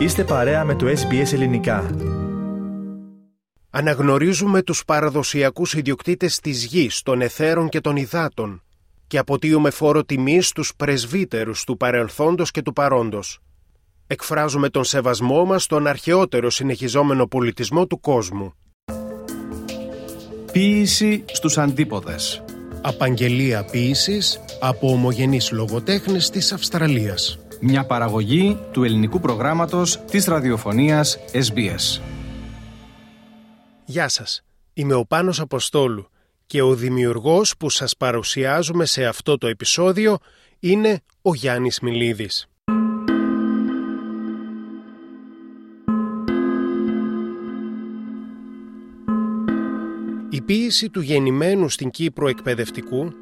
Είστε παρέα με το SBS Ελληνικά. Αναγνωρίζουμε τους παραδοσιακούς ιδιοκτήτες της γης, των εθέρων και των υδάτων και αποτείουμε φόρο τιμής στους πρεσβύτερους του παρελθόντος και του παρόντος. Εκφράζουμε τον σεβασμό μας στον αρχαιότερο συνεχιζόμενο πολιτισμό του κόσμου. Ποίηση στους αντίποδες. Απαγγελία ποίησης από ομογενείς λογοτέχνες της Αυστραλίας. Μια παραγωγή του ελληνικού προγράμματος της ραδιοφωνίας SBS. Γεια σας, είμαι ο Πάνος Αποστόλου και ο δημιουργός που σας παρουσιάζουμε σε αυτό το επεισόδιο είναι ο Γιάννης Μιλίδης. Η ποίηση του γεννημένου στην Κύπρο εκπαιδευτικού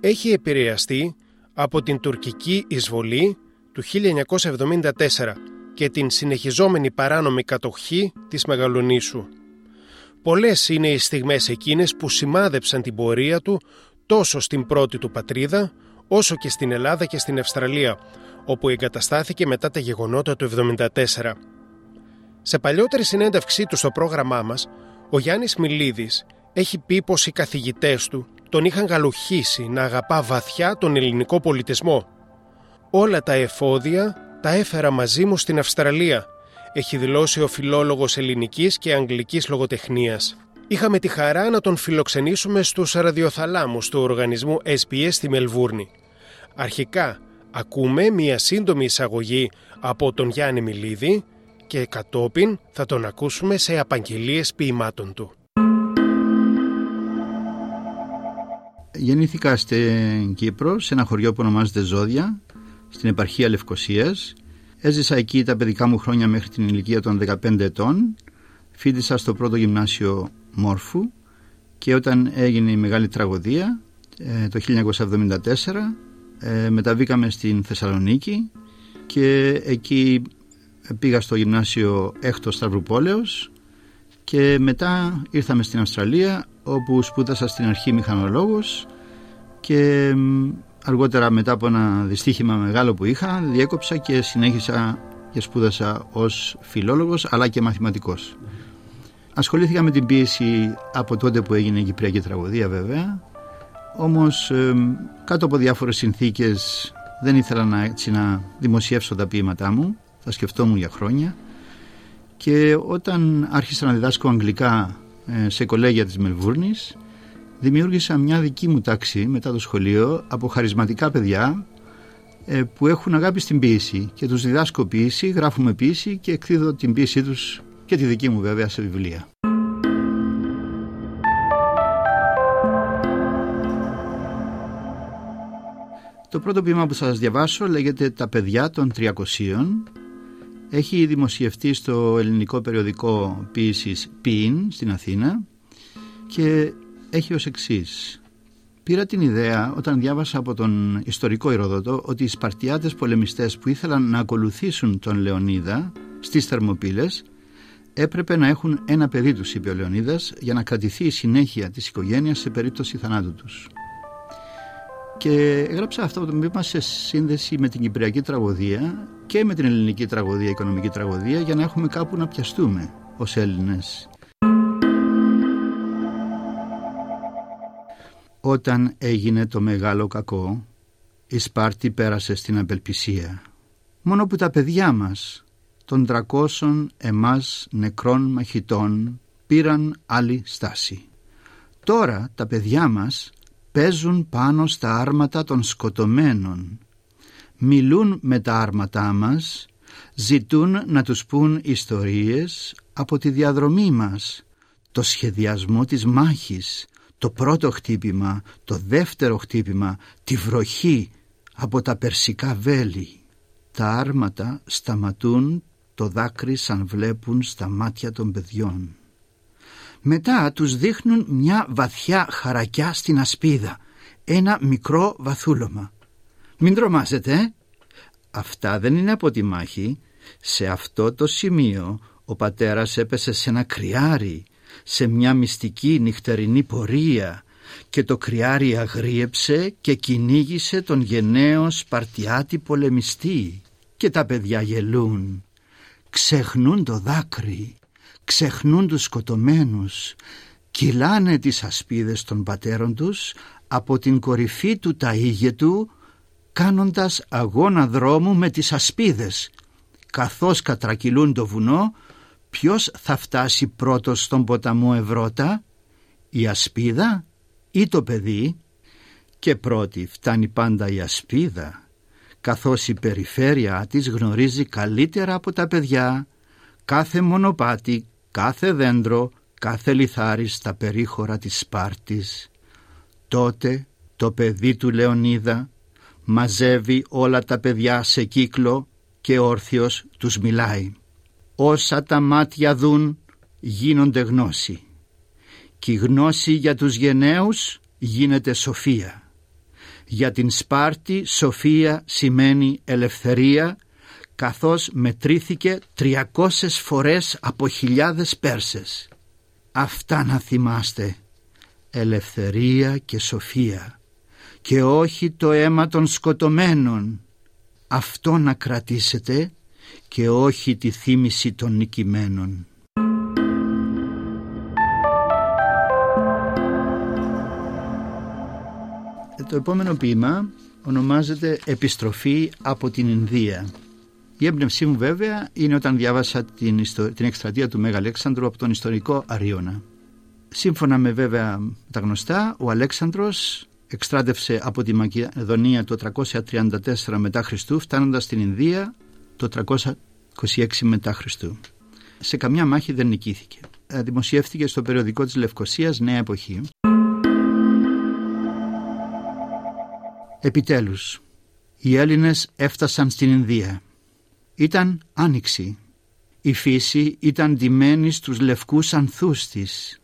έχει επηρεαστεί από την τουρκική εισβολή του 1974 και την συνεχιζόμενη παράνομη κατοχή της Μεγαλονήσου. Πολλές είναι οι στιγμές εκείνες που σημάδεψαν την πορεία του τόσο στην πρώτη του πατρίδα, όσο και στην Ελλάδα και στην Αυστραλία, όπου εγκαταστάθηκε μετά τα γεγονότα του 1974. Σε παλιότερη συνέντευξή του στο πρόγραμμά μας, ο Γιάννης Μιλίδης έχει πει πως οι καθηγητές του τον είχαν γαλουχίσει να αγαπά βαθιά τον ελληνικό πολιτισμό. Όλα τα εφόδια τα έφερα μαζί μου στην Αυστραλία, έχει δηλώσει ο φιλόλογος ελληνικής και αγγλικής λογοτεχνίας. Είχαμε τη χαρά να τον φιλοξενήσουμε στους ραδιοθαλάμους του οργανισμού SPS στη Μελβούρνη. Αρχικά, ακούμε μία σύντομη εισαγωγή από τον Γιάννη Μιλίδη και κατόπιν θα τον ακούσουμε σε απαγγελίες ποιημάτων του. Γεννήθηκα στην Κύπρο, σε ένα χωριό που ονομάζεται Ζώδια, στην επαρχία Λευκοσίας. Έζησα εκεί τα παιδικά μου χρόνια μέχρι την ηλικία των 15 ετών. Φίτησα στο πρώτο γυμνάσιο Μόρφου και όταν έγινε η μεγάλη τραγωδία ε, το 1974 ε, μεταβήκαμε στην Θεσσαλονίκη και εκεί πήγα στο γυμνάσιο Έκτος Σταυρουπόλεως και μετά ήρθαμε στην Αυστραλία όπου σπούδασα στην αρχή μηχανολόγος και αργότερα μετά από ένα δυστύχημα μεγάλο που είχα διέκοψα και συνέχισα και σπούδασα ως φιλόλογος αλλά και μαθηματικός. Ασχολήθηκα με την πίεση από τότε που έγινε η Κυπριακή τραγωδία βέβαια. Όμως κάτω από διάφορες συνθήκες δεν ήθελα να, έτσι, να δημοσιεύσω τα ποίηματά μου. Θα σκεφτόμουν για χρόνια. Και όταν άρχισα να διδάσκω αγγλικά ε, σε κολέγια της Μελβούρνης δημιούργησα μια δική μου τάξη μετά το σχολείο από χαρισματικά παιδιά ε, που έχουν αγάπη στην ποίηση και τους διδάσκω ποίηση, γράφουμε ποίηση και εκδίδω την ποίησή τους και τη δική μου βέβαια σε βιβλία. Το πρώτο ποίημα που θα σας διαβάσω λέγεται «Τα παιδιά των 300» έχει δημοσιευτεί στο ελληνικό περιοδικό ποίησης «Ποιήν» στην Αθήνα και έχει ως εξής. Πήρα την ιδέα όταν διάβασα από τον ιστορικό Ηροδότο ότι οι Σπαρτιάτες πολεμιστές που ήθελαν να ακολουθήσουν τον Λεωνίδα στις Θερμοπύλες έπρεπε να έχουν ένα παιδί τους, είπε ο Λεωνίδας, για να κρατηθεί η συνέχεια της οικογένειας σε περίπτωση θανάτου τους. Και έγραψα αυτό το μήνυμα σε σύνδεση με την Κυπριακή τραγωδία και με την ελληνική τραγωδία, οικονομική τραγωδία για να έχουμε κάπου να πιαστούμε ως Έλληνες. Όταν έγινε το μεγάλο κακό, η Σπάρτη πέρασε στην απελπισία. Μόνο που τα παιδιά μας, των τρακόσων εμάς νεκρών μαχητών, πήραν άλλη στάση. Τώρα τα παιδιά μας παίζουν πάνω στα άρματα των σκοτωμένων. Μιλούν με τα άρματά μας, ζητούν να τους πούν ιστορίες από τη διαδρομή μας, το σχεδιασμό της μάχης, το πρώτο χτύπημα, το δεύτερο χτύπημα, τη βροχή από τα περσικά βέλη. Τα άρματα σταματούν το δάκρυ σαν βλέπουν στα μάτια των παιδιών. Μετά τους δείχνουν μια βαθιά χαρακιά στην ασπίδα, ένα μικρό βαθούλωμα. Μην τρομάζετε, ε; Αυτά δεν είναι από τη μάχη. Σε αυτό το σημείο ο πατέρας έπεσε σε ένα κρυάρι, σε μια μυστική νυχτερινή πορεία και το κρυάρι αγρίεψε και κυνήγησε τον γενναίο Σπαρτιάτη πολεμιστή και τα παιδιά γελούν. ξεχνούν το δάκρυ, ξεχνούν τους σκοτωμένους, κυλάνε τις ασπίδες των πατέρων τους από την κορυφή του του κάνοντας αγώνα δρόμου με τις ασπίδες. Καθώς κατρακυλούν το βουνό, ποιος θα φτάσει πρώτος στον ποταμό Ευρώτα, η ασπίδα ή το παιδί; Και πρώτη φτάνει πάντα η ασπίδα καθώς η περιφέρεια της γνωρίζει καλύτερα από τα παιδιά κάθε μονοπάτι, κάθε δέντρο, κάθε λιθάρι στα περίχωρα της Σπάρτης. Τότε το παιδί του Λεωνίδα μαζεύει όλα τα παιδιά σε κύκλο και όρθιος τους μιλάει. Όσα τα μάτια δουν γίνονται γνώση και η γνώση για τους γενναίους γίνεται σοφία. Για την Σπάρτη σοφία σημαίνει ελευθερία καθώς μετρήθηκε 300 φορές από χιλιάδες Πέρσες. Αυτά να θυμάστε. Ελευθερία και σοφία και όχι το αίμα των σκοτωμένων. Αυτό να κρατήσετε και όχι τη θύμηση των νικημένων. Το επόμενο ποίημα ονομάζεται «Επιστροφή από την Ινδία». Η έμπνευσή μου βέβαια είναι όταν διάβασα την, την εκστρατεία του Μέγα Αλέξανδρου από τον ιστορικό Αριώνα. Σύμφωνα με βέβαια τα γνωστά, ο Αλέξανδρος εκστράτευσε από τη Μακεδονία το 334 μετά Χριστού φτάνοντας στην Ινδία το 326 μετά Χριστού. Σε καμιά μάχη δεν νικήθηκε. Ε, δημοσιεύτηκε στο περιοδικό της Λευκοσίας Νέα Εποχή. Επιτέλους, οι Έλληνες έφτασαν στην Ινδία. Ήταν άνοιξη. Η φύση ήταν ντυμένη στους λευκούς ανθούς της.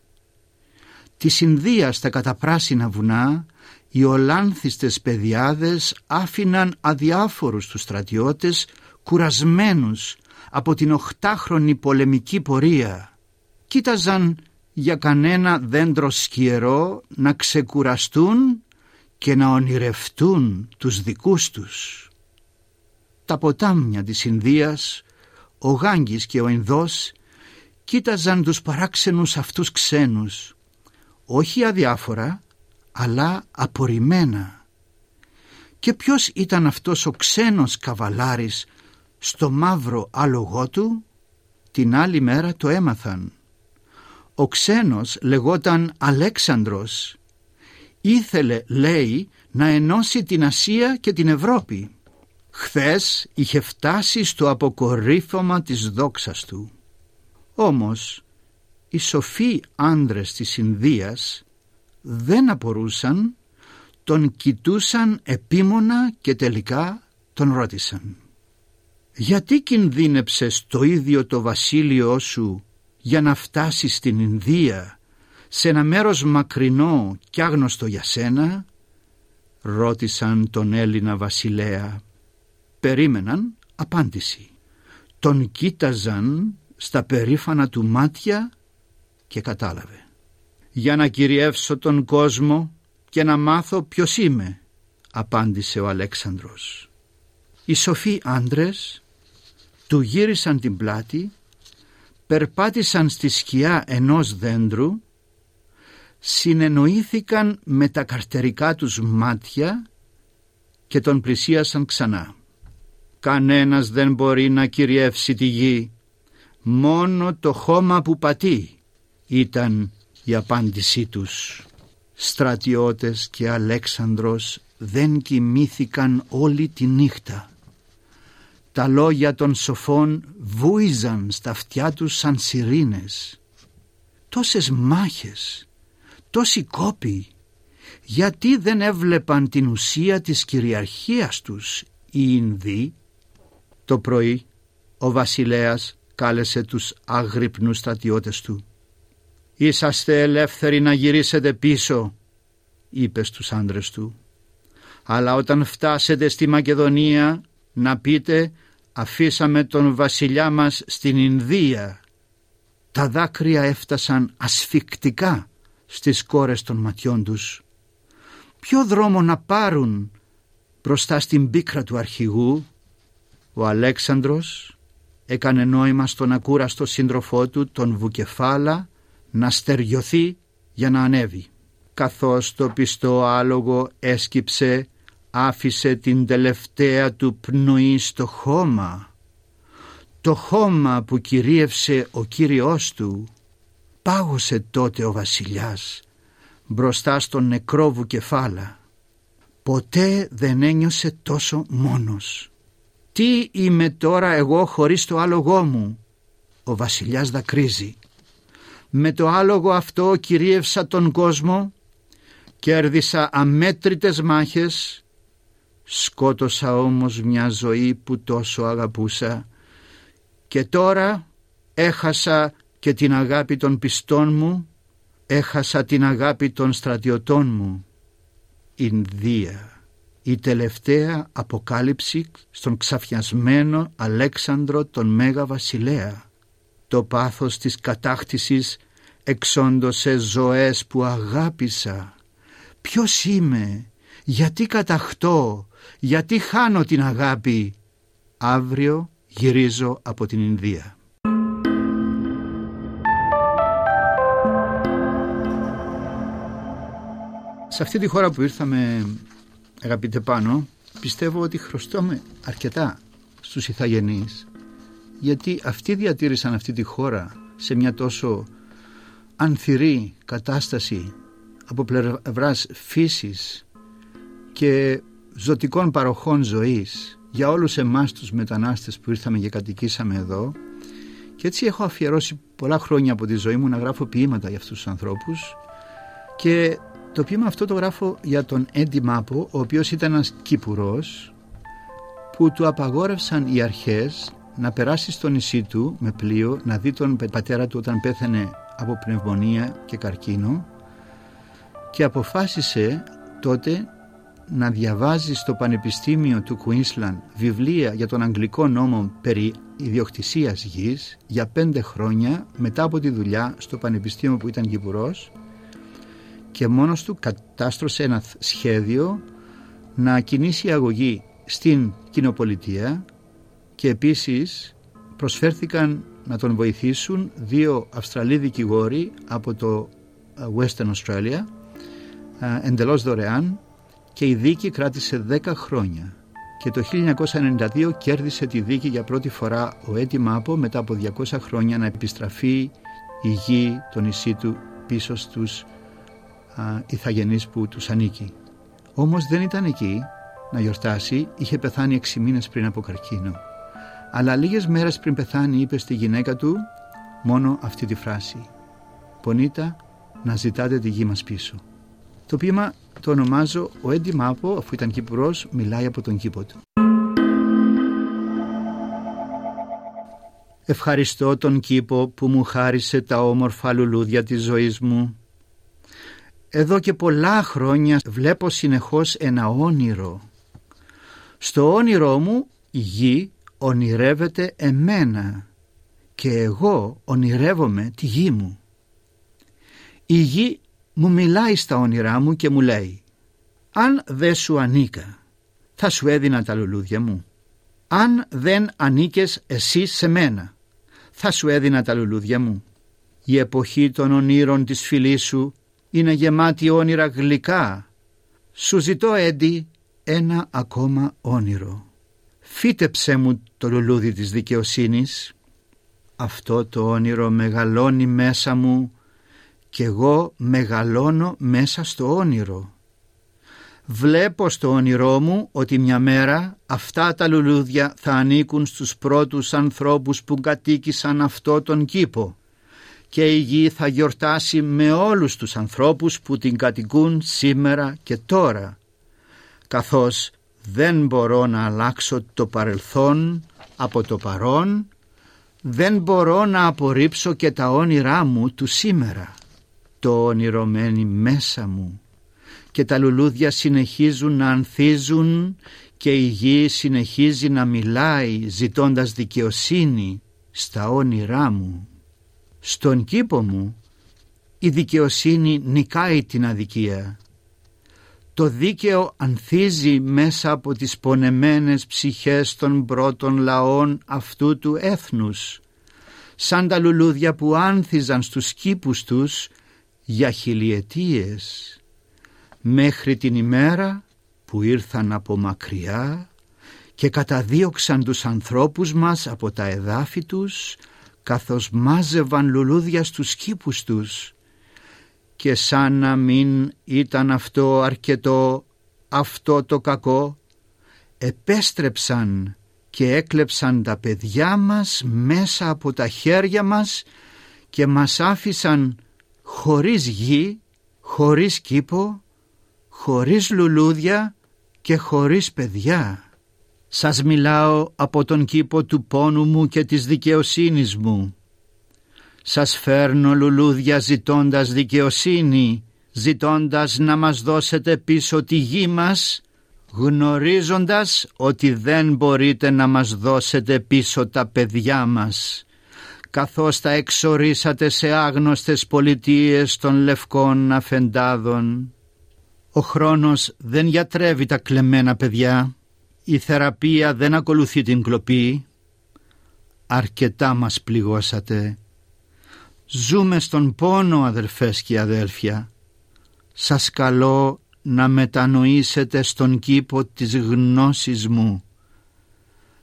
Της Ινδίας στα καταπράσινα βουνά οι ολάνθιστες παιδιάδες άφηναν αδιάφορους τους στρατιώτες κουρασμένους από την οχτάχρονη πολεμική πορεία. Κοίταζαν για κανένα δέντρο σκιερό να ξεκουραστούν και να ονειρευτούν τους δικούς τους. Τα ποτάμια της Ινδίας, ο Γάγκης και ο Ινδός κοίταζαν τους παράξενους αυτούς ξένους, όχι αδιάφορα, αλλά απορριμμένα. Και ποιος ήταν αυτός ο ξένος καβαλάρης στο μαύρο άλογό του, την άλλη μέρα το έμαθαν. Ο ξένος λεγόταν Αλέξανδρος ήθελε, λέει, να ενώσει την Ασία και την Ευρώπη. Χθες είχε φτάσει στο αποκορύφωμα της δόξας του. Όμως, οι σοφοί άντρες της Ινδίας δεν απορούσαν, τον κοιτούσαν επίμονα και τελικά τον ρώτησαν. «Γιατί κινδύνεψες το ίδιο το βασίλειό σου για να φτάσεις στην Ινδία σε ένα μέρος μακρινό και άγνωστο για σένα» ρώτησαν τον Έλληνα βασιλέα. Περίμεναν απάντηση. Τον κοίταζαν στα περήφανα του μάτια και κατάλαβε. «Για να κυριεύσω τον κόσμο και να μάθω ποιος είμαι», απάντησε ο Αλέξανδρος. Οι σοφοί άντρες του γύρισαν την πλάτη, περπάτησαν στη σκιά ενός δέντρου συνεννοήθηκαν με τα καρτερικά τους μάτια και τον πλησίασαν ξανά. Κανένας δεν μπορεί να κυριεύσει τη γη, μόνο το χώμα που πατεί ήταν η απάντησή τους. Στρατιώτες και Αλέξανδρος δεν κοιμήθηκαν όλη τη νύχτα. Τα λόγια των σοφών βούιζαν στα αυτιά τους σαν σιρήνες. Τόσες μάχες, τόσοι κόποι γιατί δεν έβλεπαν την ουσία της κυριαρχίας τους οι Ινδοί; Το πρωί ο βασιλέας κάλεσε τους άγρυπνους στρατιώτες του. «Είσαστε ελεύθεροι να γυρίσετε πίσω», είπε στους άντρες του. «Αλλά όταν φτάσετε στη Μακεδονία να πείτε αφήσαμε τον βασιλιά μας στην Ινδία». Τα δάκρυα έφτασαν ασφικτικά στις κόρες των ματιών τους. Ποιο δρόμο να πάρουν μπροστά στην πίκρα του αρχηγού; Ο Αλέξανδρος έκανε νόημα στον ακούραστο σύντροφό του τον Βουκεφάλα να στεριωθεί για να ανέβει. Καθώς το πιστό άλογο έσκυψε άφησε την τελευταία του πνοή στο χώμα. Το χώμα που κυρίευσε ο Κύριος του πάγωσε τότε ο βασιλιάς μπροστά στον νεκρό βουκεφάλα. Ποτέ δεν ένιωσε τόσο μόνος. «Τι είμαι τώρα εγώ χωρίς το άλογό μου» ο βασιλιάς δακρύζει. «Με το άλογο αυτό κυρίευσα τον κόσμο, κέρδισα αμέτρητες μάχες, σκότωσα όμως μια ζωή που τόσο αγαπούσα και τώρα έχασα και την αγάπη των πιστών μου, έχασα την αγάπη των στρατιωτών μου. Ινδία η τελευταία αποκάλυψη στον ξαφιασμένο Αλέξανδρο τον Μέγα Βασιλέα. Το πάθος της κατάκτησης εξόντωσε ζωές που αγάπησα. Ποιος είμαι, γιατί καταχτώ, γιατί χάνω την αγάπη; Αύριο γυρίζω από την Ινδία. Σε αυτή τη χώρα που ήρθαμε αγαπητέ πάνω, πιστεύω ότι χρωστούμε αρκετά στους Ιθαγενείς γιατί αυτοί διατήρησαν αυτή τη χώρα σε μια τόσο ανθυρή κατάσταση από πλευράς φύσης και ζωτικών παροχών ζωής για όλους εμάς τους μετανάστες που ήρθαμε και κατοικήσαμε εδώ. Και έτσι έχω αφιερώσει πολλά χρόνια από τη ζωή μου να γράφω ποίηματα για αυτούς τους ανθρώπους. Και το ποίημα αυτό το γράφω για τον Έντι Μάπο, ο οποίος ήταν ένας Κύπουρος που του απαγόρευσαν οι αρχές να περάσει στο νησί του με πλοίο να δει τον πατέρα του όταν πέθανε από πνευμονία και καρκίνο. Και αποφάσισε τότε να διαβάζει στο Πανεπιστήμιο του Κουίνσλαν βιβλία για τον Αγγλικό νόμο περί ιδιοκτησίας γης για πέντε χρόνια μετά από τη δουλειά στο Πανεπιστήμιο που ήταν Κυπουρός και μόνος του κατάστρωσε ένα σχέδιο να κινήσει αγωγή στην κοινοπολιτεία και επίσης προσφέρθηκαν να τον βοηθήσουν δύο Αυστραλοί δικηγόροι από το ε, Western Australia ε, εντελώς δωρεάν και η δίκη κράτησε 10 χρόνια και το 1992 κέρδισε τη δίκη για πρώτη φορά ο Έτι Μάπο μετά από 200 χρόνια να επιστραφεί η γη, το νησί του πίσω στους ηθαγενείς που τους ανήκει. Όμως δεν ήταν εκεί να γιορτάσει, είχε πεθάνει έξι μήνες πριν από καρκίνο. Αλλά λίγες μέρες πριν πεθάνει είπε στη γυναίκα του μόνο αυτή τη φράση «Πονίτα να ζητάτε τη γη μας πίσω». Το ποίημα το ονομάζω «Ο Έντι Μάπο, αφού ήταν Κύπουρος, μιλάει από τον κήπο του». Ευχαριστώ τον κήπο που μου χάρισε τα όμορφα λουλούδια της ζωής μου εδώ και πολλά χρόνια βλέπω συνεχώς ένα όνειρο. Στο όνειρό μου η γη ονειρεύεται εμένα και εγώ ονειρεύομαι τη γη μου. Η γη μου μιλάει στα όνειρά μου και μου λέει «Αν δεν σου ανήκα, θα σου έδινα τα λουλούδια μου. Αν δεν ανήκες εσύ σε μένα, θα σου έδινα τα λουλούδια μου. Η εποχή των ονείρων της φιλής σου είναι γεμάτη όνειρα γλυκά. Σου ζητώ, Έντι, ένα ακόμα όνειρο. Φύτεψέ μου το λουλούδι της δικαιοσύνης. Αυτό το όνειρο μεγαλώνει μέσα μου και εγώ μεγαλώνω μέσα στο όνειρο. Βλέπω στο όνειρό μου ότι μια μέρα αυτά τα λουλούδια θα ανήκουν στους πρώτους ανθρώπους που κατοίκησαν αυτό τον κήπο και η γη θα γιορτάσει με όλους τους ανθρώπους που την κατοικούν σήμερα και τώρα καθώς δεν μπορώ να αλλάξω το παρελθόν από το παρόν δεν μπορώ να απορρίψω και τα όνειρά μου του σήμερα το όνειρο μένει μέσα μου και τα λουλούδια συνεχίζουν να ανθίζουν και η γη συνεχίζει να μιλάει ζητώντας δικαιοσύνη στα όνειρά μου. Στον κήπο μου η δικαιοσύνη νικάει την αδικία. το δίκαιο ανθίζει μέσα από τις πονεμένες ψυχές των πρώτων λαών αυτού του έθνους, σαν τα λουλούδια που άνθιζαν στους κήπους τους για χιλιετίες, μέχρι την ημέρα που ήρθαν από μακριά και καταδίωξαν τους ανθρώπους μας από τα εδάφη τους, καθώς μάζευαν λουλούδια στους κήπους τους. Και σαν να μην ήταν αυτό αρκετό αυτό το κακό επέστρεψαν και έκλεψαν τα παιδιά μας μέσα από τα χέρια μας και μας άφησαν χωρίς γη, χωρίς κήπο, χωρίς λουλούδια και χωρίς παιδιά. Σας μιλάω από τον κήπο του πόνου μου και της δικαιοσύνης μου σας φέρνω λουλούδια ζητώντας δικαιοσύνη, ζητώντας να μας δώσετε πίσω τη γη μας, γνωρίζοντας ότι δεν μπορείτε να μας δώσετε πίσω τα παιδιά μας, καθώς τα εξορίσατε σε άγνωστες πολιτείες των λευκών αφεντάδων. Ο χρόνος δεν γιατρεύει τα κλεμμένα παιδιά, η θεραπεία δεν ακολουθεί την κλοπή. Αρκετά μας πληγώσατε Ζούμε στον πόνο αδερφές και αδέλφια. Σας καλώ να μετανοήσετε στον κήπο της γνώσης μου.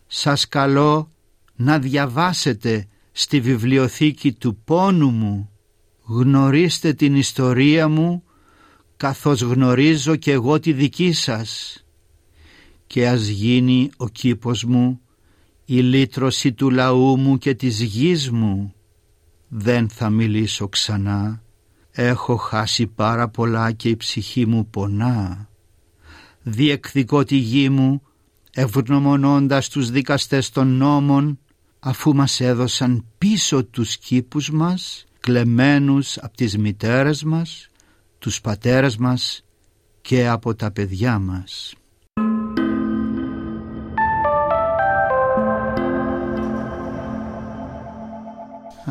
Σας καλώ να διαβάσετε στη βιβλιοθήκη του πόνου μου. Γνωρίστε την ιστορία μου καθώς γνωρίζω και εγώ τη δική σας. Και ας γίνει ο κήπος μου η λύτρωση του λαού μου και της γης μου δεν θα μιλήσω ξανά, έχω χάσει πάρα πολλά και η ψυχή μου πονά. Διεκδικώ τη γη μου, ευγνωμονώντας τους δικαστές των νόμων, αφού μας έδωσαν πίσω τους κήπους μας, κλεμμένους από τις μητέρες μας, τους πατέρες μας και από τα παιδιά μας.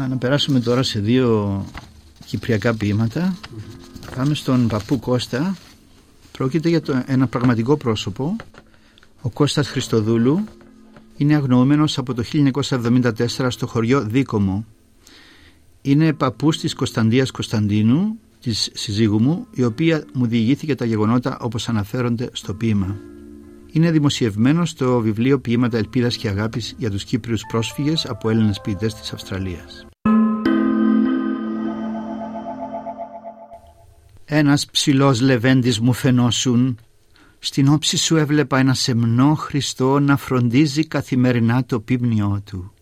Να περάσουμε τώρα σε δύο κυπριακά ποίηματα. Πάμε στον παππού Κώστα. Πρόκειται για το, ένα πραγματικό πρόσωπο. Ο Κώστας Χριστοδούλου είναι αγνοούμενος από το 1974 στο χωριό Δίκομο. Είναι παππούς της Κωνσταντίας Κωνσταντίνου, της συζύγου μου, η οποία μου διηγήθηκε τα γεγονότα όπως αναφέρονται στο ποίημα είναι δημοσιευμένος στο βιβλίο Ποίηματα Ελπίδας και Αγάπης για τους Κύπριους πρόσφυγες από Έλληνες ποιητές της Αυστραλίας. Ένας ψηλός λεβέντης μου φαινόσουν στην όψη σου έβλεπα ένα σεμνό Χριστό να φροντίζει καθημερινά το πίμνιό του.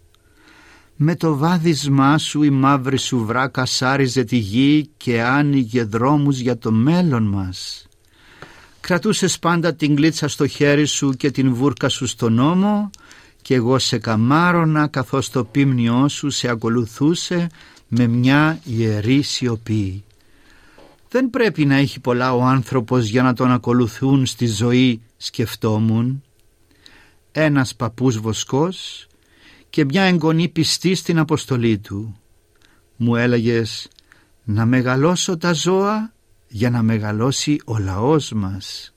Με το βάδισμά σου η μαύρη σου βράκα σάριζε τη γη και άνοιγε δρόμους για το μέλλον μας. Κρατούσες πάντα την κλίτσα στο χέρι σου και την βούρκα σου στον ώμο και εγώ σε καμάρωνα καθώς το πίμνιό σου σε ακολουθούσε με μια ιερή σιωπή. Δεν πρέπει να έχει πολλά ο άνθρωπος για να τον ακολουθούν στη ζωή σκεφτόμουν. Ένας παππούς βοσκός και μια εγγονή πιστή στην αποστολή του. Μου έλεγες να μεγαλώσω τα ζώα για να μεγαλώσει ο λαός μας.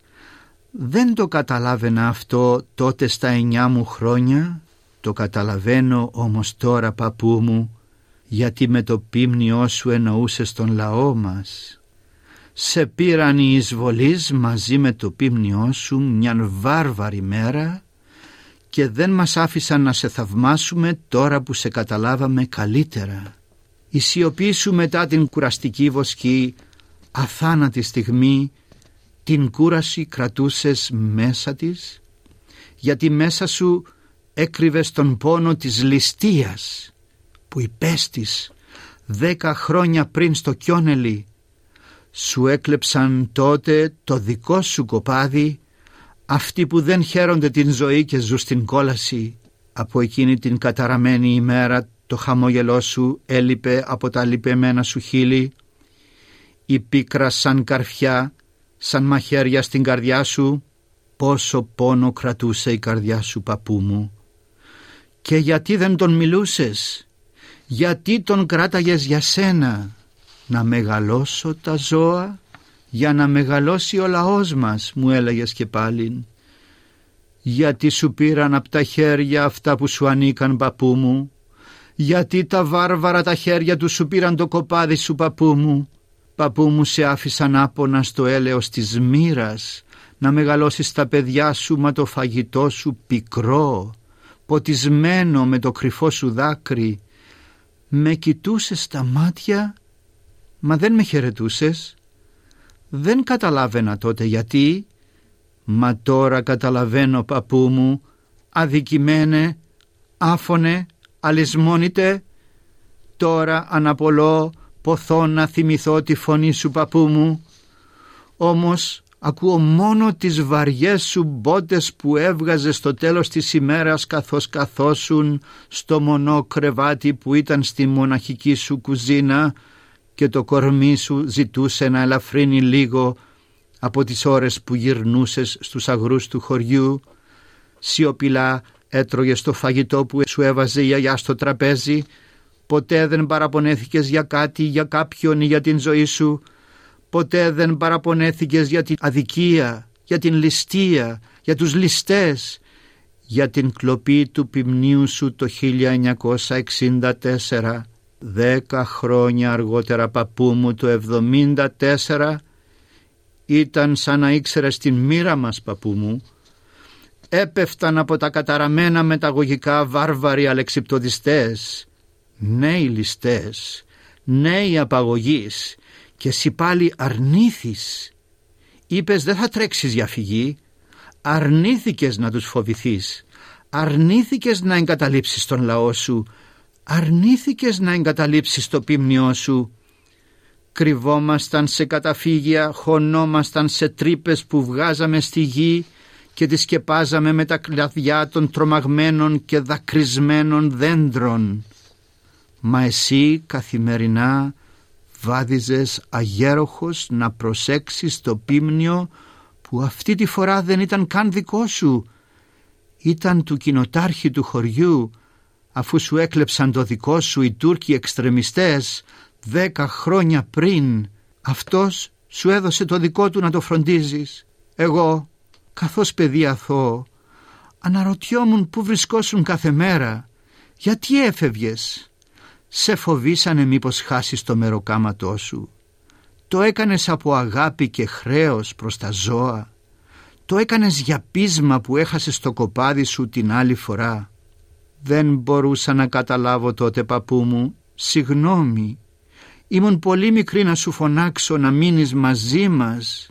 Δεν το καταλάβαινα αυτό τότε στα εννιά μου χρόνια, το καταλαβαίνω όμως τώρα παππού μου, γιατί με το πίμνιό σου εννοούσες τον λαό μας. Σε πήραν οι εισβολείς μαζί με το πίμνιό σου μιαν βάρβαρη μέρα και δεν μας άφησαν να σε θαυμάσουμε τώρα που σε καταλάβαμε καλύτερα. Η σιωπή σου μετά την κουραστική βοσκή αθάνατη στιγμή την κούραση κρατούσες μέσα της γιατί μέσα σου έκρυβες τον πόνο της ληστείας που υπέστης δέκα χρόνια πριν στο Κιόνελι σου έκλεψαν τότε το δικό σου κοπάδι αυτοί που δεν χαίρονται την ζωή και ζουν στην κόλαση από εκείνη την καταραμένη ημέρα το χαμόγελό σου έλειπε από τα λυπεμένα σου χείλη η πίκρα σαν καρφιά, σαν μαχαίρια στην καρδιά σου, πόσο πόνο κρατούσε η καρδιά σου παππού μου. Και γιατί δεν τον μιλούσες, γιατί τον κράταγες για σένα, να μεγαλώσω τα ζώα για να μεγαλώσει ο λαός μας μου έλεγες και πάλι. Γιατί σου πήραν από τα χέρια αυτά που σου ανήκαν παππού μου. Γιατί τα βάρβαρα τα χέρια τους σου πήραν το κοπάδι σου παππού μου. Παππού μου σε άφησαν άπονα στο έλεος της μοίρας, να μεγαλώσεις τα παιδιά σου μα το φαγητό σου πικρό. Ποτισμένο με το κρυφό σου δάκρυ. Με κοιτούσες στα μάτια μα δεν με χαιρετούσες. δεν καταλάβαινα τότε γιατί. Μα τώρα καταλαβαίνω παππού μου. Αδικημένε άφωνε αλυσμόνητε. Τώρα αναπολώ ποθώ να θυμηθώ τη φωνή σου παππού μου. Όμως ακούω μόνο τις βαριές σου μπότες που έβγαζε στο τέλος της ημέρας καθώς καθόσουν στο μονό κρεβάτι που ήταν στη μοναχική σου κουζίνα και το κορμί σου ζητούσε να ελαφρύνει λίγο από τις ώρες που γυρνούσες στους αγρούς του χωριού. Σιωπηλά έτρωγες το φαγητό που σου έβαζε η γιαγιά στο τραπέζι. Ποτέ δεν παραπονέθηκες για κάτι, για κάποιον ή για την ζωή σου. Ποτέ δεν παραπονέθηκες για την αδικία, για την ληστεία, για τους ληστές, για την κλοπή του ποιμνίου σου το 1964, δέκα χρόνια αργότερα παππού μου το 1974, ήταν σαν να ήξερες την μοίρα μας παππού μου, έπεφταν από τα καταραμένα μεταγωγικά βάρβαροι αλεξιπτοδιστές, νέοι ληστές, νέοι απαγωγείς, και εσύ πάλι αρνήθης. Είπες δεν θα τρέξεις για φυγή. Αρνήθηκες να τους φοβηθείς. Αρνήθηκες να εγκαταλείψεις τον λαό σου. Αρνήθηκες να εγκαταλείψεις το πίμνιό σου. Κρυβόμασταν σε καταφύγια, χωνόμασταν σε τρύπες που βγάζαμε στη γη και τις σκεπάζαμε με τα κλαδιά των τρομαγμένων και δακρυσμένων δέντρων. Μα εσύ καθημερινά βάδιζες αγέροχος να προσέξεις το πίμνιο που αυτή τη φορά δεν ήταν καν δικό σου. Ήταν του κοινοτάρχη του χωριού αφού σου έκλεψαν το δικό σου οι Τούρκοι εξτρεμιστές δέκα χρόνια πριν. Αυτός σου έδωσε το δικό του να το φροντίζεις. Εγώ, καθώς παιδί αθώο, αναρωτιόμουν που βρισκόσουν κάθε μέρα. Γιατί έφευγες; Σε φοβήσανε μήπως χάσεις το μεροκάματό σου. Το έκανες από αγάπη και χρέος προς τα ζώα. Το έκανες για πείσμα που έχασες το κοπάδι σου την άλλη φορά. Δεν μπορούσα να καταλάβω τότε παππού μου. Συγνώμη. Ήμουν πολύ μικρή να σου φωνάξω να μείνεις μαζί μας.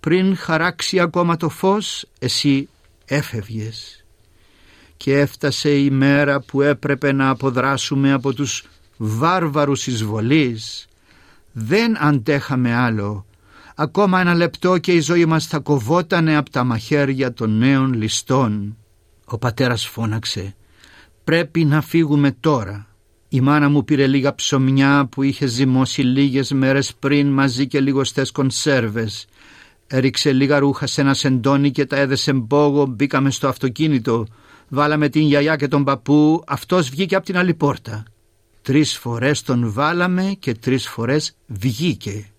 Πριν χαράξει ακόμα το φως εσύ έφευγες και έφτασε η μέρα που έπρεπε να αποδράσουμε από τους βάρβαρους εισβολείς. Δεν αντέχαμε άλλο. Ακόμα ένα λεπτό και η ζωή μας θα κοβότανε από τα μαχαίρια των νέων ληστών. Ο πατέρας φώναξε «Πρέπει να φύγουμε τώρα». Η μάνα μου πήρε λίγα ψωμιά που είχε ζυμώσει λίγες μέρες πριν μαζί και λιγοστές κονσέρβες. Έριξε λίγα ρούχα σε ένα σεντόνι και τα έδεσε μπόγο, μπήκαμε στο αυτοκίνητο. Βάλαμε την γιαγιά και τον παππού, αυτός βγήκε από την άλλη πόρτα. Τρεις φορές τον βάλαμε και τρεις φορές βγήκε.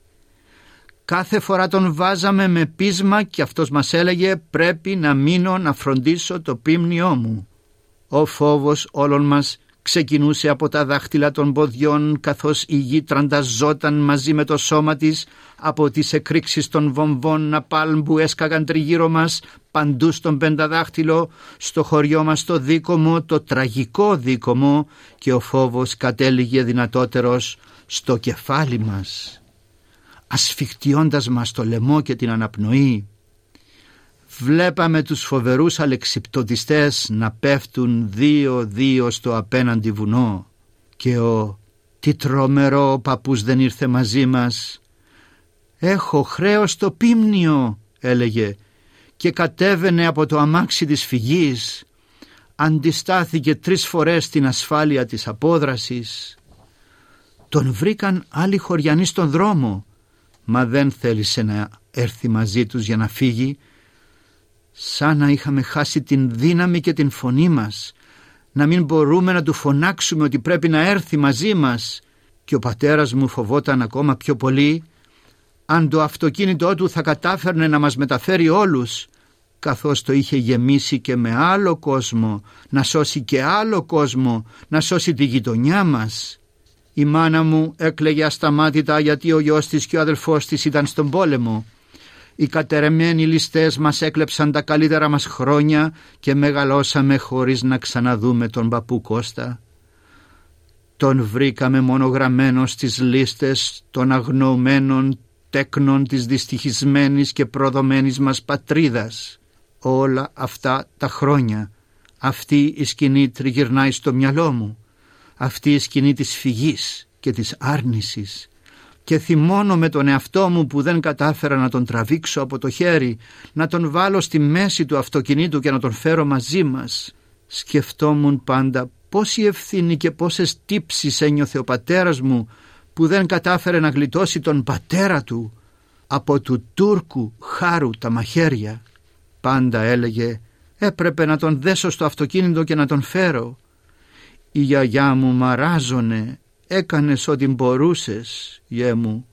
Κάθε φορά τον βάζαμε με πείσμα και αυτός μας έλεγε πρέπει να μείνω να φροντίσω το πίμνιό μου. Ο φόβος όλων μας ξεκινούσε από τα δάχτυλα των ποδιών καθώς η γη τρανταζόταν μαζί με το σώμα της από τις εκρήξεις των βομβών ναπάλμ που έσκαγαν τριγύρω μας παντού στον πενταδάχτυλο στο χωριό μας το δίκομο, το τραγικό δίκομο και ο φόβος κατέληγε δυνατότερος στο κεφάλι μας ασφιχτιώντας μας το λαιμό και την αναπνοή βλέπαμε τους φοβερούς αλεξιπτοδιστές να πέφτουν δύο-δύο στο απέναντι βουνό και ο «Τι τρομερό ο παππούς δεν ήρθε μαζί μας». «Έχω χρέος στο πίμνιο» έλεγε και κατέβαινε από το αμάξι της φυγής. Αντιστάθηκε τρεις φορές στην ασφάλεια της απόδρασης. Τον βρήκαν άλλοι χωριανοί στον δρόμο μα δεν θέλησε να έρθει μαζί τους για να φύγει. Σαν να είχαμε χάσει την δύναμη και την φωνή μας, να μην μπορούμε να του φωνάξουμε ότι πρέπει να έρθει μαζί μας. Και ο πατέρας μου φοβόταν ακόμα πιο πολύ. Αν το αυτοκίνητό του θα κατάφερνε να μας μεταφέρει όλους καθώς το είχε γεμίσει και με άλλο κόσμο, να σώσει και άλλο κόσμο, να σώσει τη γειτονιά μας. Η μάνα μου έκλαιγε ασταμάτητα γιατί ο γιος της και ο αδελφός της ήταν στον πόλεμο. Οι κατερεμένοι ληστές μας έκλεψαν τα καλύτερα μας χρόνια και μεγαλώσαμε χωρίς να ξαναδούμε τον παππού Κώστα. Τον βρήκαμε μονογραμμένο στις λίστες των αγνοωμένων τέκνων της δυστυχισμένης και προδομένης μας πατρίδας. Όλα αυτά τα χρόνια αυτή η σκηνή τριγυρνάει στο μυαλό μου. Αυτή η σκηνή της φυγής και της άρνησης και θυμώνω με τον εαυτό μου που δεν κατάφερα να τον τραβήξω από το χέρι, να τον βάλω στη μέση του αυτοκινήτου και να τον φέρω μαζί μας. Σκεφτόμουν πάντα πόση ευθύνη και πόσες τύψεις ένιωθε ο πατέρας μου που δεν κατάφερε να γλιτώσει τον πατέρα του από του Τούρκου χάρου τα μαχαίρια. Πάντα έλεγε έπρεπε να τον δέσω στο αυτοκίνητο και να τον φέρω. Η γιαγιά μου μαράζωνε έκανες ό,τι μπορούσες, γέ μου,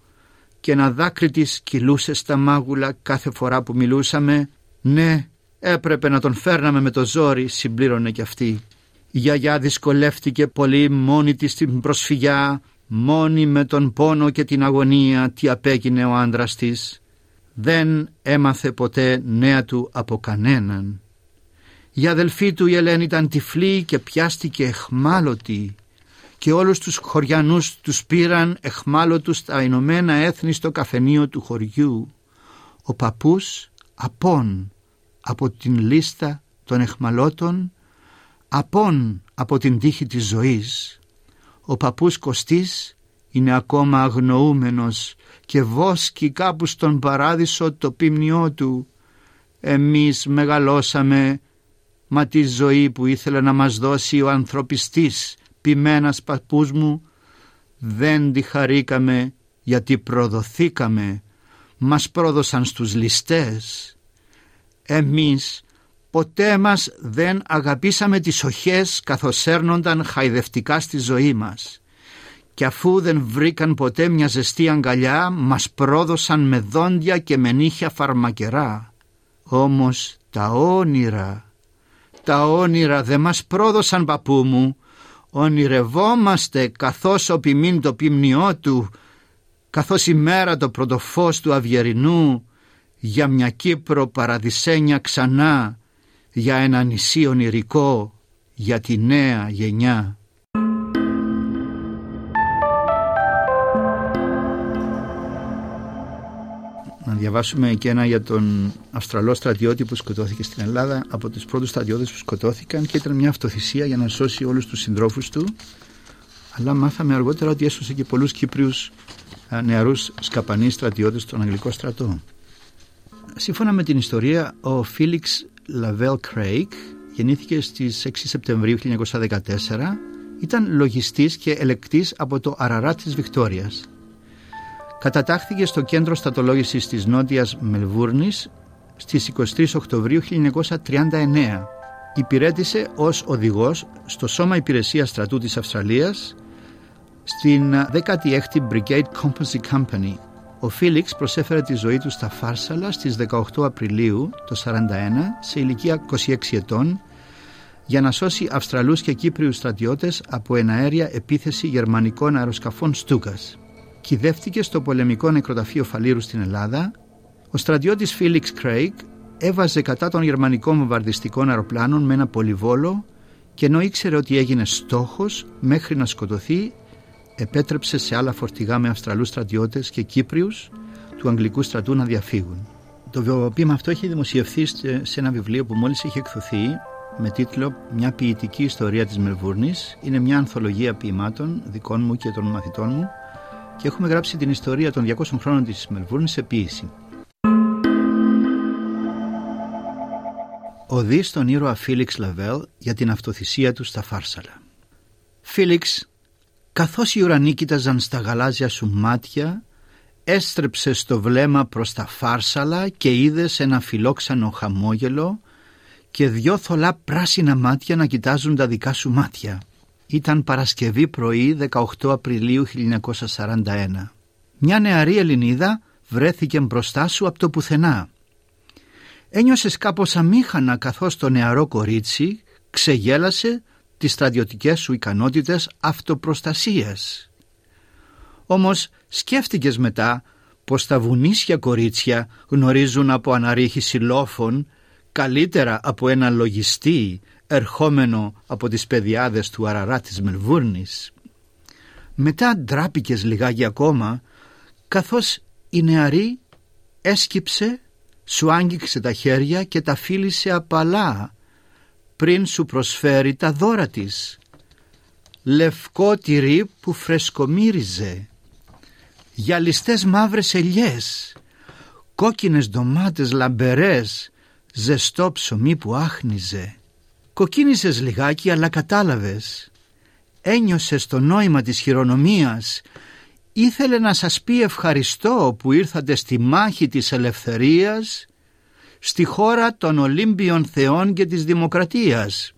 και ένα δάκρυ της κυλούσες στα μάγουλα κάθε φορά που μιλούσαμε. Ναι, έπρεπε να τον φέρναμε με το ζόρι, συμπλήρωνε κι αυτή. Η γιαγιά δυσκολεύτηκε πολύ μόνη της στην προσφυγιά, μόνη με τον πόνο και την αγωνία τι απέκεινε ο άντρας της. Δεν έμαθε ποτέ νέα του από κανέναν. Η αδελφή του η Ελένη ήταν τυφλή και πιάστηκε εχμάλωτη και όλους τους χωριανούς τους πήραν εχμάλωτους στα Ηνωμένα Έθνη στο καφενείο του χωριού. Ο παππούς απόν από την λίστα των εχμαλώτων, απόν από την τύχη της ζωής. Ο παππούς Κωστής είναι ακόμα αγνοούμενος και βόσκει κάπου στον παράδεισο το πίμνιό του. Εμείς μεγαλώσαμε, μα τη ζωή που ήθελε να μας δώσει ο ανθρωπιστής ποιμένας παππούς μου δεν τη χαρήκαμε γιατί προδοθήκαμε. Μας πρόδωσαν στους ληστές. Εμείς ποτέ μας δεν αγαπήσαμε τις οχές καθώς έρνονταν χαϊδευτικά στη ζωή μας. Και αφού δεν βρήκαν ποτέ μια ζεστή αγκαλιά μας πρόδωσαν με δόντια και με νύχια φαρμακερά. Όμως τα όνειρα τα όνειρα δεν μας πρόδωσαν παππού μου ονειρευόμαστε καθώς ο ποιμήν το ποιμνιό του καθώς η μέρα το πρωτοφώς του αυγερινού για μια Κύπρο παραδεισένια ξανά για ένα νησί ονειρικό για τη νέα γενιά. Διαβάσουμε και ένα για τον Αυστραλό στρατιώτη που σκοτώθηκε στην Ελλάδα από τους πρώτους στρατιώτες που σκοτώθηκαν και ήταν μια αυτοθυσία για να σώσει όλους τους συντρόφους του. Αλλά μάθαμε αργότερα ότι έσωσε και πολλούς Κύπριους νεαρούς σκαπανείς στρατιώτες στον Αγγλικό στρατό. Σύμφωνα με την ιστορία, ο Φίλιξ Λαβέλ Κρέικ γεννήθηκε στις 6 Σεπτεμβρίου 1914 ήταν λογιστής και ελεκτής από το Αραρά της Βικτόριας κατατάχθηκε στο κέντρο στατολόγησης της Νότιας Μελβούρνης στις 23 Οκτωβρίου 1939. Υπηρέτησε ως οδηγός στο Σώμα Υπηρεσίας Στρατού της Αυστραλίας στην 16η Brigade Composite Company. Ο Φίλιξ προσέφερε τη ζωή του στα Φάρσαλα στις 18 Απριλίου το 1941 σε ηλικία 26 ετών για να σώσει Αυστραλούς και Κύπριους στρατιώτες από εναέρια επίθεση γερμανικών αεροσκαφών Στούκας κυδεύτηκε στο πολεμικό νεκροταφείο Φαλήρου στην Ελλάδα, ο στρατιώτης Φίλιξ Κρέικ έβαζε κατά των γερμανικών βομβαρδιστικών αεροπλάνων με ένα πολυβόλο και ενώ ήξερε ότι έγινε στόχος μέχρι να σκοτωθεί επέτρεψε σε άλλα φορτηγά με Αυστραλούς στρατιώτες και Κύπριους του Αγγλικού στρατού να διαφύγουν. Το βιβλιοπήμα αυτό έχει δημοσιευθεί σε ένα βιβλίο που μόλις έχει εκδοθεί με τίτλο «Μια ποιητική ιστορία της Μελβούρνης». Είναι μια ανθολογία ποιημάτων δικών μου και των μαθητών μου και έχουμε γράψει την ιστορία των 200 χρόνων της Μελβούρνης σε ποίηση. Οδεί στον ήρωα Φίλιξ Λαβέλ για την αυτοθυσία του στα Φάρσαλα. Φίλιξ, καθώς οι ουρανοί κοίταζαν στα γαλάζια σου μάτια, έστρεψε στο βλέμμα προς τα Φάρσαλα και είδες ένα φιλόξανο χαμόγελο και δυο θολά πράσινα μάτια να κοιτάζουν τα δικά σου μάτια. Ήταν Παρασκευή πρωί 18 Απριλίου 1941. Μια νεαρή Ελληνίδα βρέθηκε μπροστά σου από το πουθενά. Ένιωσες κάπως αμήχανα καθώς το νεαρό κορίτσι ξεγέλασε τις στρατιωτικές σου ικανότητες αυτοπροστασίας. Όμως σκέφτηκες μετά πως τα βουνίσια κορίτσια γνωρίζουν από αναρρίχηση λόφων καλύτερα από ένα λογιστή ερχόμενο από τις παιδιάδες του Αραρά της Μελβούρνης. Μετά ντράπηκες λιγάκι ακόμα καθώς η νεαρή έσκυψε, σου άγγιξε τα χέρια και τα φίλησε απαλά πριν σου προσφέρει τα δώρα της. Λευκό τυρί που φρεσκομύριζε, γυαλιστές μαύρες ελιές, κόκκινες ντομάτες λαμπερές, ζεστό ψωμί που άχνιζε. Κοκκίνησες λιγάκι αλλά κατάλαβες. Ένιωσες το νόημα της χειρονομίας. Ήθελε να σας πει ευχαριστώ που ήρθατε στη μάχη της ελευθερίας στη χώρα των Ολύμπιων Θεών και της Δημοκρατίας.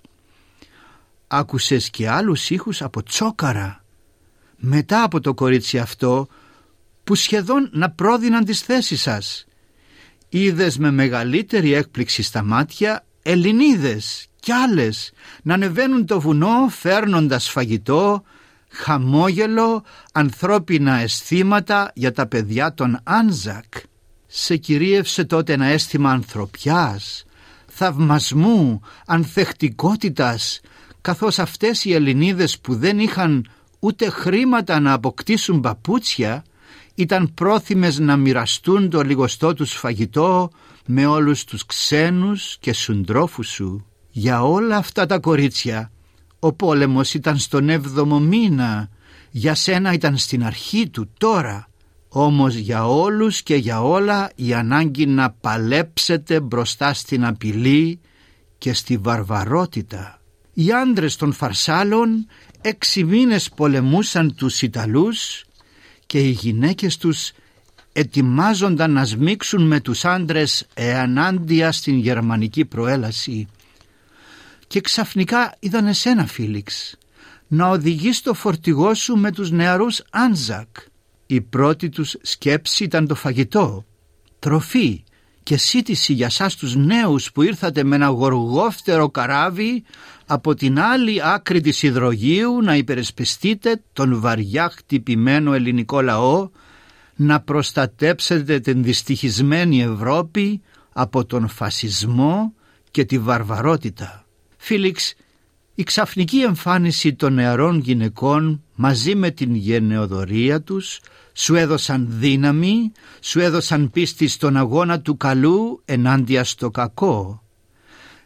Άκουσες και άλλους ήχους από τσόκαρα. Μετά από το κορίτσι αυτό που σχεδόν να πρόδιναν τις θέσεις σας. Είδες με μεγαλύτερη έκπληξη στα μάτια Ελληνίδες κι άλλες να ανεβαίνουν το βουνό φέρνοντας φαγητό, χαμόγελο, ανθρώπινα αισθήματα για τα παιδιά των Άνζακ σε κυρίευσε τότε ένα αίσθημα ανθρωπιάς, θαυμασμού, ανθεκτικότητας, καθώς αυτές οι Ελληνίδες που δεν είχαν ούτε χρήματα να αποκτήσουν παπούτσια, ήταν πρόθυμες να μοιραστούν το λιγοστό τους φαγητό με όλους τους ξένους και συντρόφους σου. Για όλα αυτά τα κορίτσια, ο πόλεμος ήταν στον έβδομο μήνα, για σένα ήταν στην αρχή του τώρα όμως για όλους και για όλα η ανάγκη να παλέψετε μπροστά στην απειλή και στη βαρβαρότητα. Οι άντρες των Φαρσάλων έξι μήνες πολεμούσαν τους Ιταλούς και οι γυναίκες τους ετοιμάζονταν να σμίξουν με τους άντρες εανάντια στην γερμανική προέλαση. Και ξαφνικά είδαν εσένα Φίλιξ να οδηγείς το φορτηγό σου με τους νεαρούς Άνζακ η πρώτη τους σκέψη ήταν το φαγητό, τροφή και σύντηση για σας τους νέους που ήρθατε με ένα γοργόφτερο καράβι από την άλλη άκρη της υδρογείου να υπερεσπιστείτε τον βαριά χτυπημένο ελληνικό λαό να προστατέψετε την δυστυχισμένη Ευρώπη από τον φασισμό και τη βαρβαρότητα. Φίλιξ, η ξαφνική εμφάνιση των νεαρών γυναικών μαζί με την γενεοδορία τους σου έδωσαν δύναμη, σου έδωσαν πίστη στον αγώνα του καλού ενάντια στο κακό.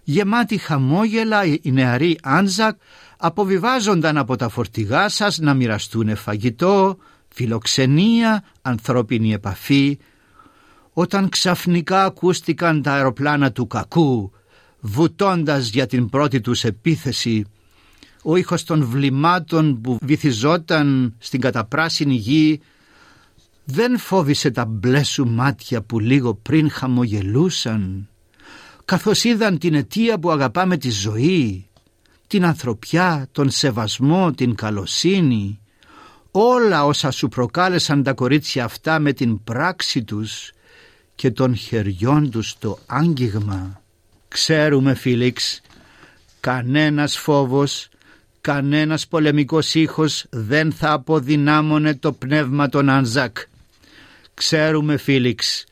Γεμάτοι χαμόγελα οι νεαροί Άνζακ αποβιβάζονταν από τα φορτηγά σας να μοιραστούν φαγητό, φιλοξενία, ανθρώπινη επαφή. Όταν ξαφνικά ακούστηκαν τα αεροπλάνα του κακού, βουτώντας για την πρώτη τους επίθεση, ο ήχος των βλημάτων που βυθιζόταν στην καταπράσινη γη δεν φόβησε τα μπλε σου μάτια που λίγο πριν χαμογελούσαν καθώς είδαν την αιτία που αγαπάμε τη ζωή, την ανθρωπιά, τον σεβασμό, την καλοσύνη, όλα όσα σου προκάλεσαν τα κορίτσια αυτά με την πράξη τους και των χεριών τους το άγγιγμα. Ξέρουμε Φίλιξ, κανένας φόβος, κανένας πολεμικός ήχος δεν θα αποδυνάμωνε το πνεύμα των Ανζάκ. Ξέρουμε Φίλιξ,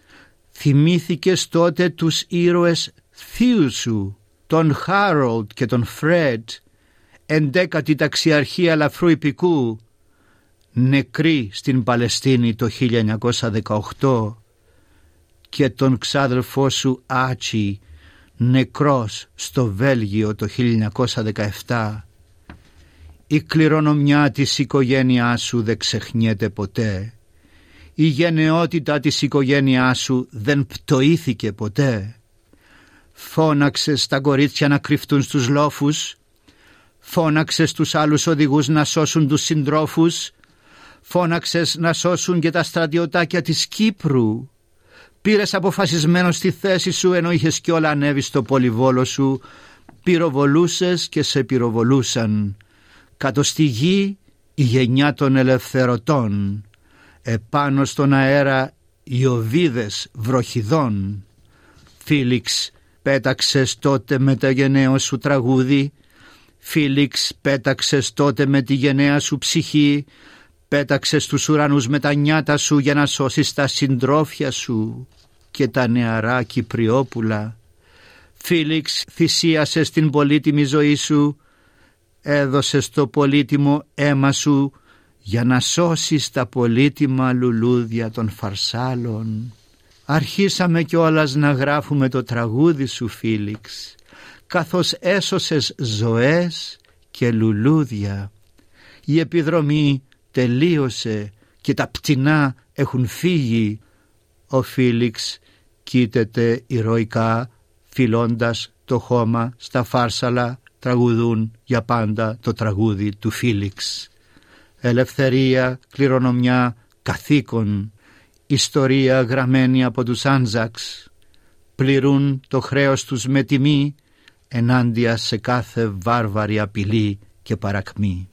θυμήθηκες τότε τους ήρωες θείου σου, τον Χάρολτ και τον Φρέντ, εντέκατη ταξιαρχία ελαφρού υπηκού, νεκροί στην Παλαιστίνη το 1918 και τον ξάδελφό σου Άτσι, νεκρός στο Βέλγιο το 1917. Η κληρονομιά της οικογένειάς σου δεν ξεχνιέται ποτέ η γενναιότητα της οικογένειάς σου δεν πτωήθηκε ποτέ. Φώναξες τα κορίτσια να κρυφτούν στους λόφους, φώναξες τους άλλους οδηγούς να σώσουν τους συντρόφους, φώναξες να σώσουν και τα στρατιωτάκια της Κύπρου. Πήρες αποφασισμένο στη θέση σου ενώ είχες κι όλα ανέβει στο πολυβόλο σου, πυροβολούσες και σε πυροβολούσαν. Κάτω στη γη η γενιά των ελευθερωτών επάνω στον αέρα οι οβίδες βροχιδών. Φίλιξ πέταξες τότε με τα γενναίο σου τραγούδι, Φίλιξ πέταξες τότε με τη γενναία σου ψυχή, πέταξες τους ουρανούς με τα νιάτα σου για να σώσεις τα συντρόφια σου και τα νεαρά Κυπριόπουλα. Φίλιξ θυσίασες την πολύτιμη ζωή σου, έδωσες το πολύτιμο αίμα σου για να σώσεις τα πολύτιμα λουλούδια των φαρσάλων. Αρχίσαμε κιόλας να γράφουμε το τραγούδι σου Φίλιξ, καθώς έσωσες ζωές και λουλούδια. Η επιδρομή τελείωσε και τα πτηνά έχουν φύγει. Ο Φίλιξ κοίταται ηρωικά φιλώντας το χώμα στα φάρσαλα τραγουδούν για πάντα το τραγούδι του Φίλιξ. Ελευθερία, κληρονομιά, καθήκον, ιστορία γραμμένη από τους Άνζαξ, πληρούν το χρέος τους με τιμή ενάντια σε κάθε βάρβαρη απειλή και παρακμή.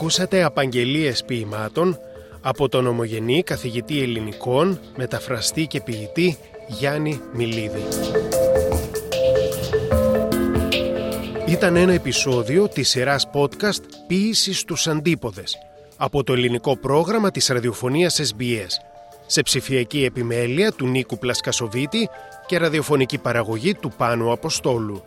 Ακούσατε απαγγελίες ποιημάτων από τον ομογενή καθηγητή ελληνικών, μεταφραστή και ποιητή Γιάννη Μιλίδη. Ήταν ένα επεισόδιο της σειράς podcast «Ποίηση στους αντίποδες» από το ελληνικό πρόγραμμα της ραδιοφωνίας SBS σε ψηφιακή επιμέλεια του Νίκου Πλασκασοβίτη και ραδιοφωνική παραγωγή του Πάνου Αποστόλου.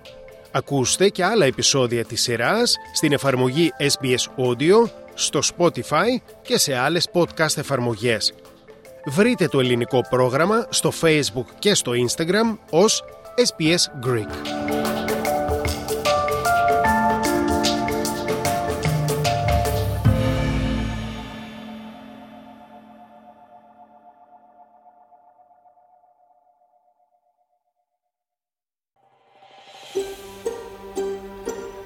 Ακούστε και άλλα επεισόδια της σειράς στην εφαρμογή SBS Audio, στο Spotify και σε άλλες podcast εφαρμογές. Βρείτε το ελληνικό πρόγραμμα στο Facebook και στο Instagram ως SBS Greek.